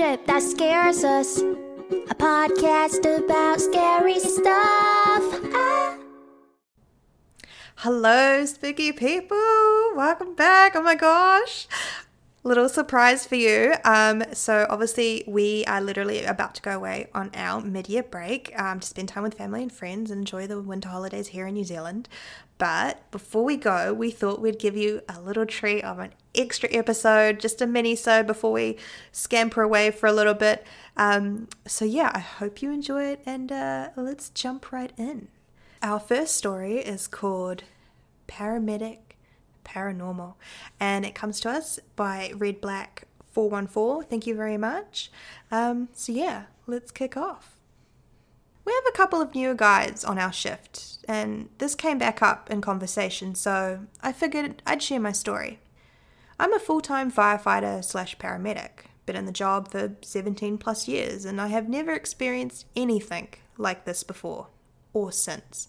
shit that scares us. A podcast about scary stuff. Ah. Hello, spooky people. Welcome back. Oh my gosh. Little surprise for you. Um, so obviously we are literally about to go away on our mid-year break um, to spend time with family and friends and enjoy the winter holidays here in New Zealand. But before we go, we thought we'd give you a little treat of an extra episode, just a mini so before we scamper away for a little bit. Um, so yeah, I hope you enjoy it and uh, let's jump right in. Our first story is called Paramedic Paranormal, and it comes to us by Red Black 414. Thank you very much. Um, so, yeah, let's kick off. We have a couple of newer guys on our shift, and this came back up in conversation, so I figured I'd share my story. I'm a full time firefighter slash paramedic, been in the job for 17 plus years, and I have never experienced anything like this before or since.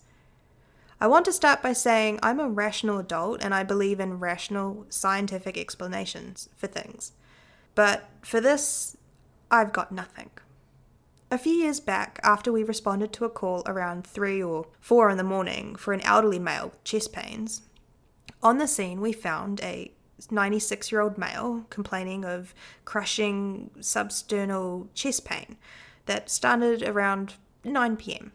I want to start by saying I'm a rational adult and I believe in rational scientific explanations for things. But for this, I've got nothing. A few years back, after we responded to a call around 3 or 4 in the morning for an elderly male with chest pains, on the scene we found a 96 year old male complaining of crushing substernal chest pain that started around 9 pm.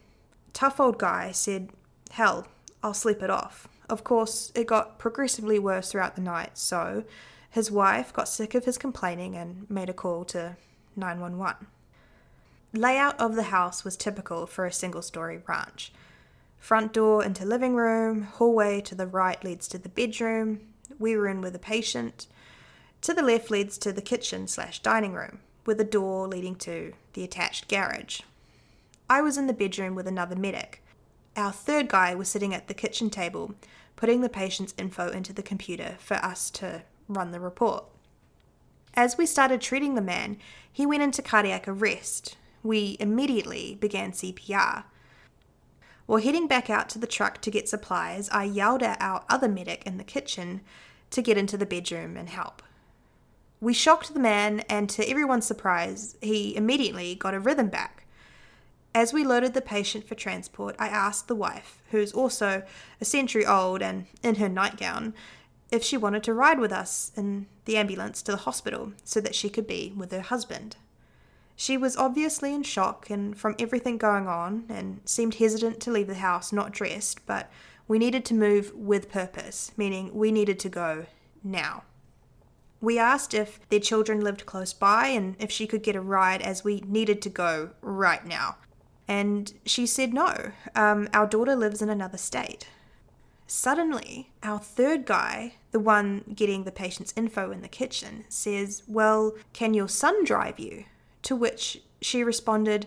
Tough old guy said, Hell, I'll sleep it off. Of course, it got progressively worse throughout the night, so his wife got sick of his complaining and made a call to 911. Layout of the house was typical for a single story ranch. Front door into living room, hallway to the right leads to the bedroom. We were in with a patient. To the left leads to the kitchen slash dining room, with a door leading to the attached garage. I was in the bedroom with another medic. Our third guy was sitting at the kitchen table, putting the patient's info into the computer for us to run the report. As we started treating the man, he went into cardiac arrest. We immediately began CPR. While heading back out to the truck to get supplies, I yelled at our other medic in the kitchen to get into the bedroom and help. We shocked the man, and to everyone's surprise, he immediately got a rhythm back. As we loaded the patient for transport, I asked the wife, who's also a century old and in her nightgown, if she wanted to ride with us in the ambulance to the hospital so that she could be with her husband. She was obviously in shock and from everything going on and seemed hesitant to leave the house not dressed, but we needed to move with purpose, meaning we needed to go now. We asked if their children lived close by and if she could get a ride as we needed to go right now. And she said, No, um, our daughter lives in another state. Suddenly, our third guy, the one getting the patient's info in the kitchen, says, Well, can your son drive you? To which she responded,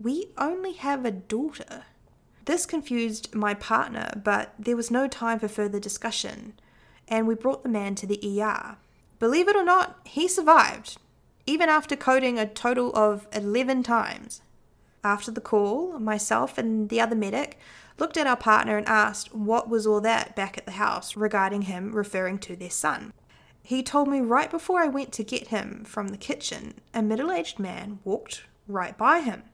We only have a daughter. This confused my partner, but there was no time for further discussion, and we brought the man to the ER. Believe it or not, he survived, even after coding a total of 11 times. After the call, myself and the other medic looked at our partner and asked what was all that back at the house regarding him referring to their son. He told me right before I went to get him from the kitchen, a middle aged man walked right by him.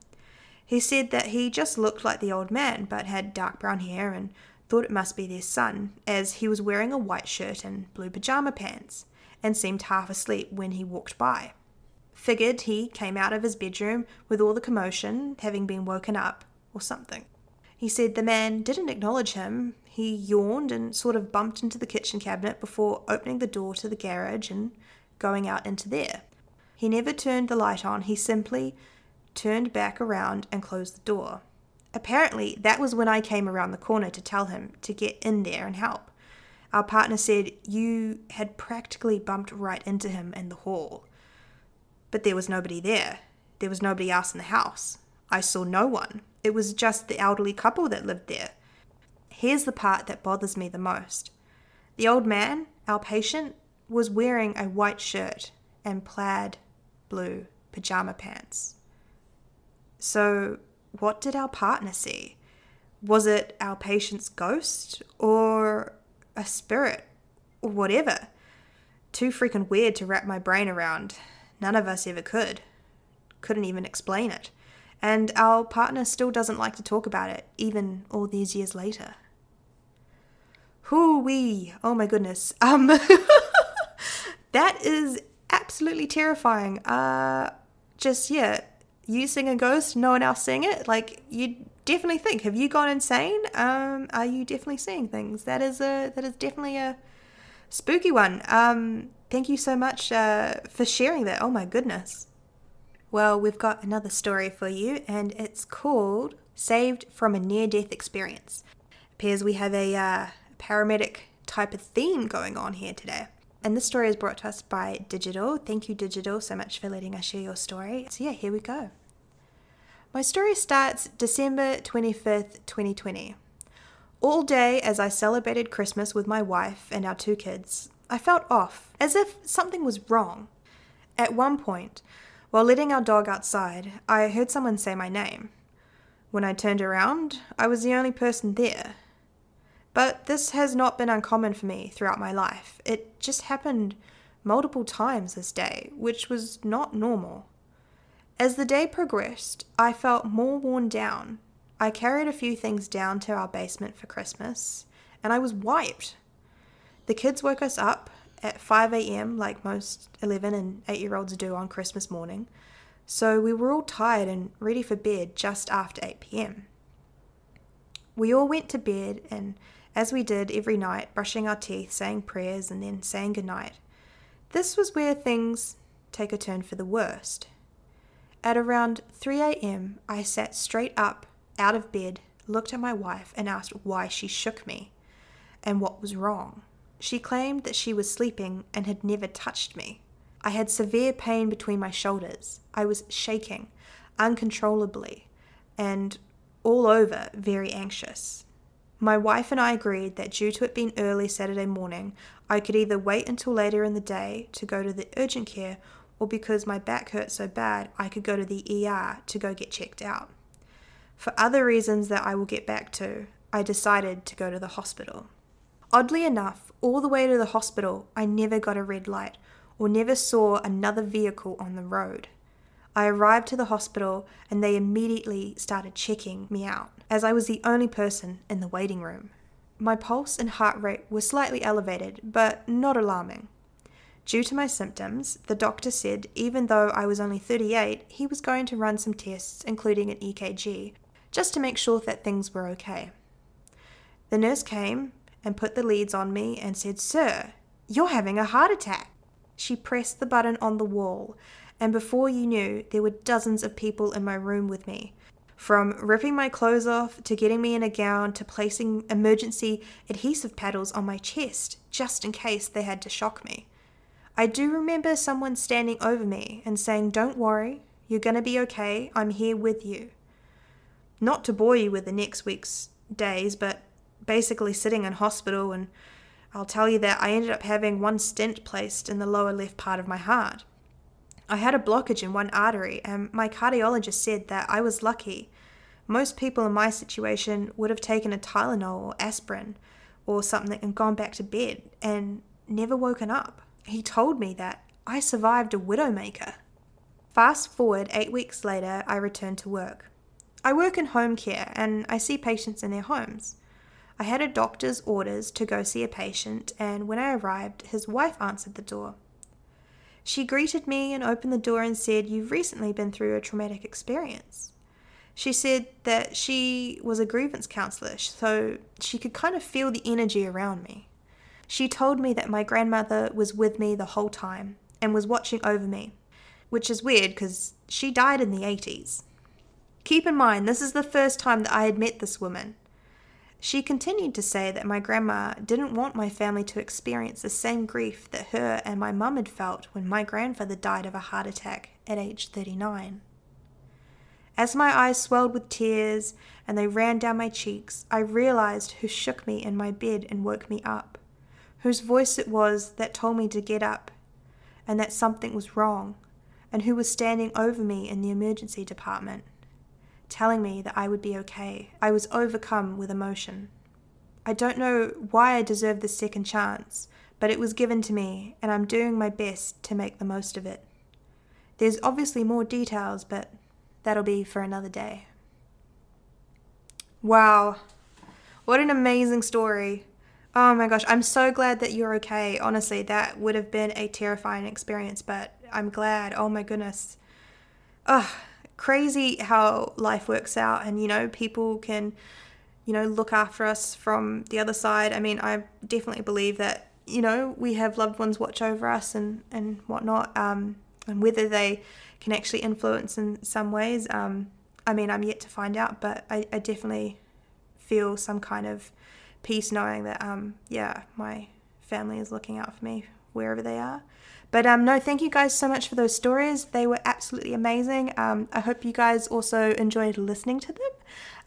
He said that he just looked like the old man but had dark brown hair and thought it must be their son, as he was wearing a white shirt and blue pajama pants and seemed half asleep when he walked by figured he came out of his bedroom with all the commotion, having been woken up, or something. He said the man didn't acknowledge him. He yawned and sort of bumped into the kitchen cabinet before opening the door to the garage and going out into there. He never turned the light on, he simply turned back around and closed the door. Apparently, that was when I came around the corner to tell him to get in there and help. Our partner said you had practically bumped right into him in the hall. But there was nobody there. There was nobody else in the house. I saw no one. It was just the elderly couple that lived there. Here's the part that bothers me the most. The old man, our patient, was wearing a white shirt and plaid blue pajama pants. So, what did our partner see? Was it our patient's ghost or a spirit or whatever? Too freaking weird to wrap my brain around. None of us ever could. Couldn't even explain it. And our partner still doesn't like to talk about it, even all these years later. Whoo wee! Oh my goodness. Um, that is absolutely terrifying. Uh, just yeah, you seeing a ghost, no one else seeing it. Like you definitely think, have you gone insane? Um, are you definitely seeing things? That is a that is definitely a spooky one. Um, thank you so much uh, for sharing that. Oh my goodness. Well, we've got another story for you, and it's called "Saved from a Near-Death Experience." Appears we have a uh, paramedic type of theme going on here today. And this story is brought to us by Digital. Thank you, Digital, so much for letting us share your story. So, yeah, here we go. My story starts December 25th, 2020. All day as I celebrated Christmas with my wife and our two kids, I felt off, as if something was wrong. At one point, while letting our dog outside, I heard someone say my name. When I turned around, I was the only person there, but this has not been uncommon for me throughout my life. It just happened multiple times this day, which was not normal. As the day progressed, I felt more worn down. I carried a few things down to our basement for Christmas, and I was wiped. The kids woke us up at 5 a.m., like most 11 and 8 year olds do on Christmas morning, so we were all tired and ready for bed just after 8 p.m. We all went to bed, and as we did every night, brushing our teeth, saying prayers, and then saying goodnight. This was where things take a turn for the worst. At around 3 a.m., I sat straight up out of bed, looked at my wife, and asked why she shook me and what was wrong. She claimed that she was sleeping and had never touched me. I had severe pain between my shoulders. I was shaking uncontrollably and all over very anxious. My wife and I agreed that due to it being early Saturday morning, I could either wait until later in the day to go to the urgent care or because my back hurt so bad, I could go to the ER to go get checked out. For other reasons that I will get back to, I decided to go to the hospital. Oddly enough, all the way to the hospital, I never got a red light or never saw another vehicle on the road. I arrived to the hospital and they immediately started checking me out, as I was the only person in the waiting room. My pulse and heart rate were slightly elevated, but not alarming. Due to my symptoms, the doctor said even though I was only 38, he was going to run some tests, including an EKG, just to make sure that things were okay. The nurse came and put the leads on me and said, Sir, you're having a heart attack. She pressed the button on the wall, and before you knew, there were dozens of people in my room with me. From ripping my clothes off to getting me in a gown to placing emergency adhesive paddles on my chest just in case they had to shock me. I do remember someone standing over me and saying, Don't worry, you're to be okay, I'm here with you. Not to bore you with the next week's days, but basically sitting in hospital and I'll tell you that I ended up having one stent placed in the lower left part of my heart. I had a blockage in one artery, and my cardiologist said that I was lucky. Most people in my situation would have taken a Tylenol or aspirin or something and gone back to bed and never woken up. He told me that I survived a widowmaker. Fast forward eight weeks later, I returned to work. I work in home care and I see patients in their homes. I had a doctor's orders to go see a patient, and when I arrived, his wife answered the door. She greeted me and opened the door and said, You've recently been through a traumatic experience. She said that she was a grievance counselor, so she could kind of feel the energy around me. She told me that my grandmother was with me the whole time and was watching over me, which is weird because she died in the 80s. Keep in mind, this is the first time that I had met this woman. She continued to say that my grandma didn't want my family to experience the same grief that her and my mum had felt when my grandfather died of a heart attack at age 39. As my eyes swelled with tears and they ran down my cheeks, I realized who shook me in my bed and woke me up, whose voice it was that told me to get up and that something was wrong, and who was standing over me in the emergency department telling me that I would be okay. I was overcome with emotion. I don't know why I deserve this second chance, but it was given to me, and I'm doing my best to make the most of it. There's obviously more details, but that'll be for another day. Wow. What an amazing story. Oh my gosh, I'm so glad that you're okay. Honestly, that would have been a terrifying experience, but I'm glad. Oh my goodness. Ugh, crazy how life works out, and you know, people can, you know, look after us from the other side. I mean, I definitely believe that, you know, we have loved ones watch over us and, and whatnot, um, and whether they can actually influence in some ways. Um, I mean, I'm yet to find out, but I, I definitely feel some kind of peace knowing that, um, yeah, my family is looking out for me wherever they are. But um, no, thank you guys so much for those stories. They were absolutely amazing. Um, I hope you guys also enjoyed listening to them.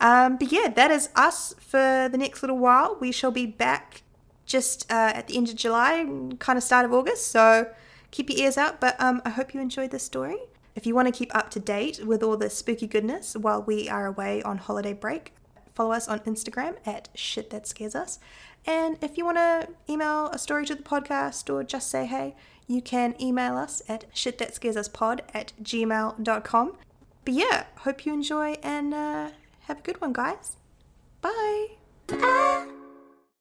Um, but yeah, that is us for the next little while. We shall be back just uh, at the end of July, kind of start of August. So keep your ears out. But um, I hope you enjoyed this story. If you want to keep up to date with all the spooky goodness while we are away on holiday break, follow us on Instagram at shit that scares us. And if you want to email a story to the podcast or just say hey, you can email us at shit that scares us pod at gmail.com. But yeah, hope you enjoy and uh, have a good one, guys. Bye.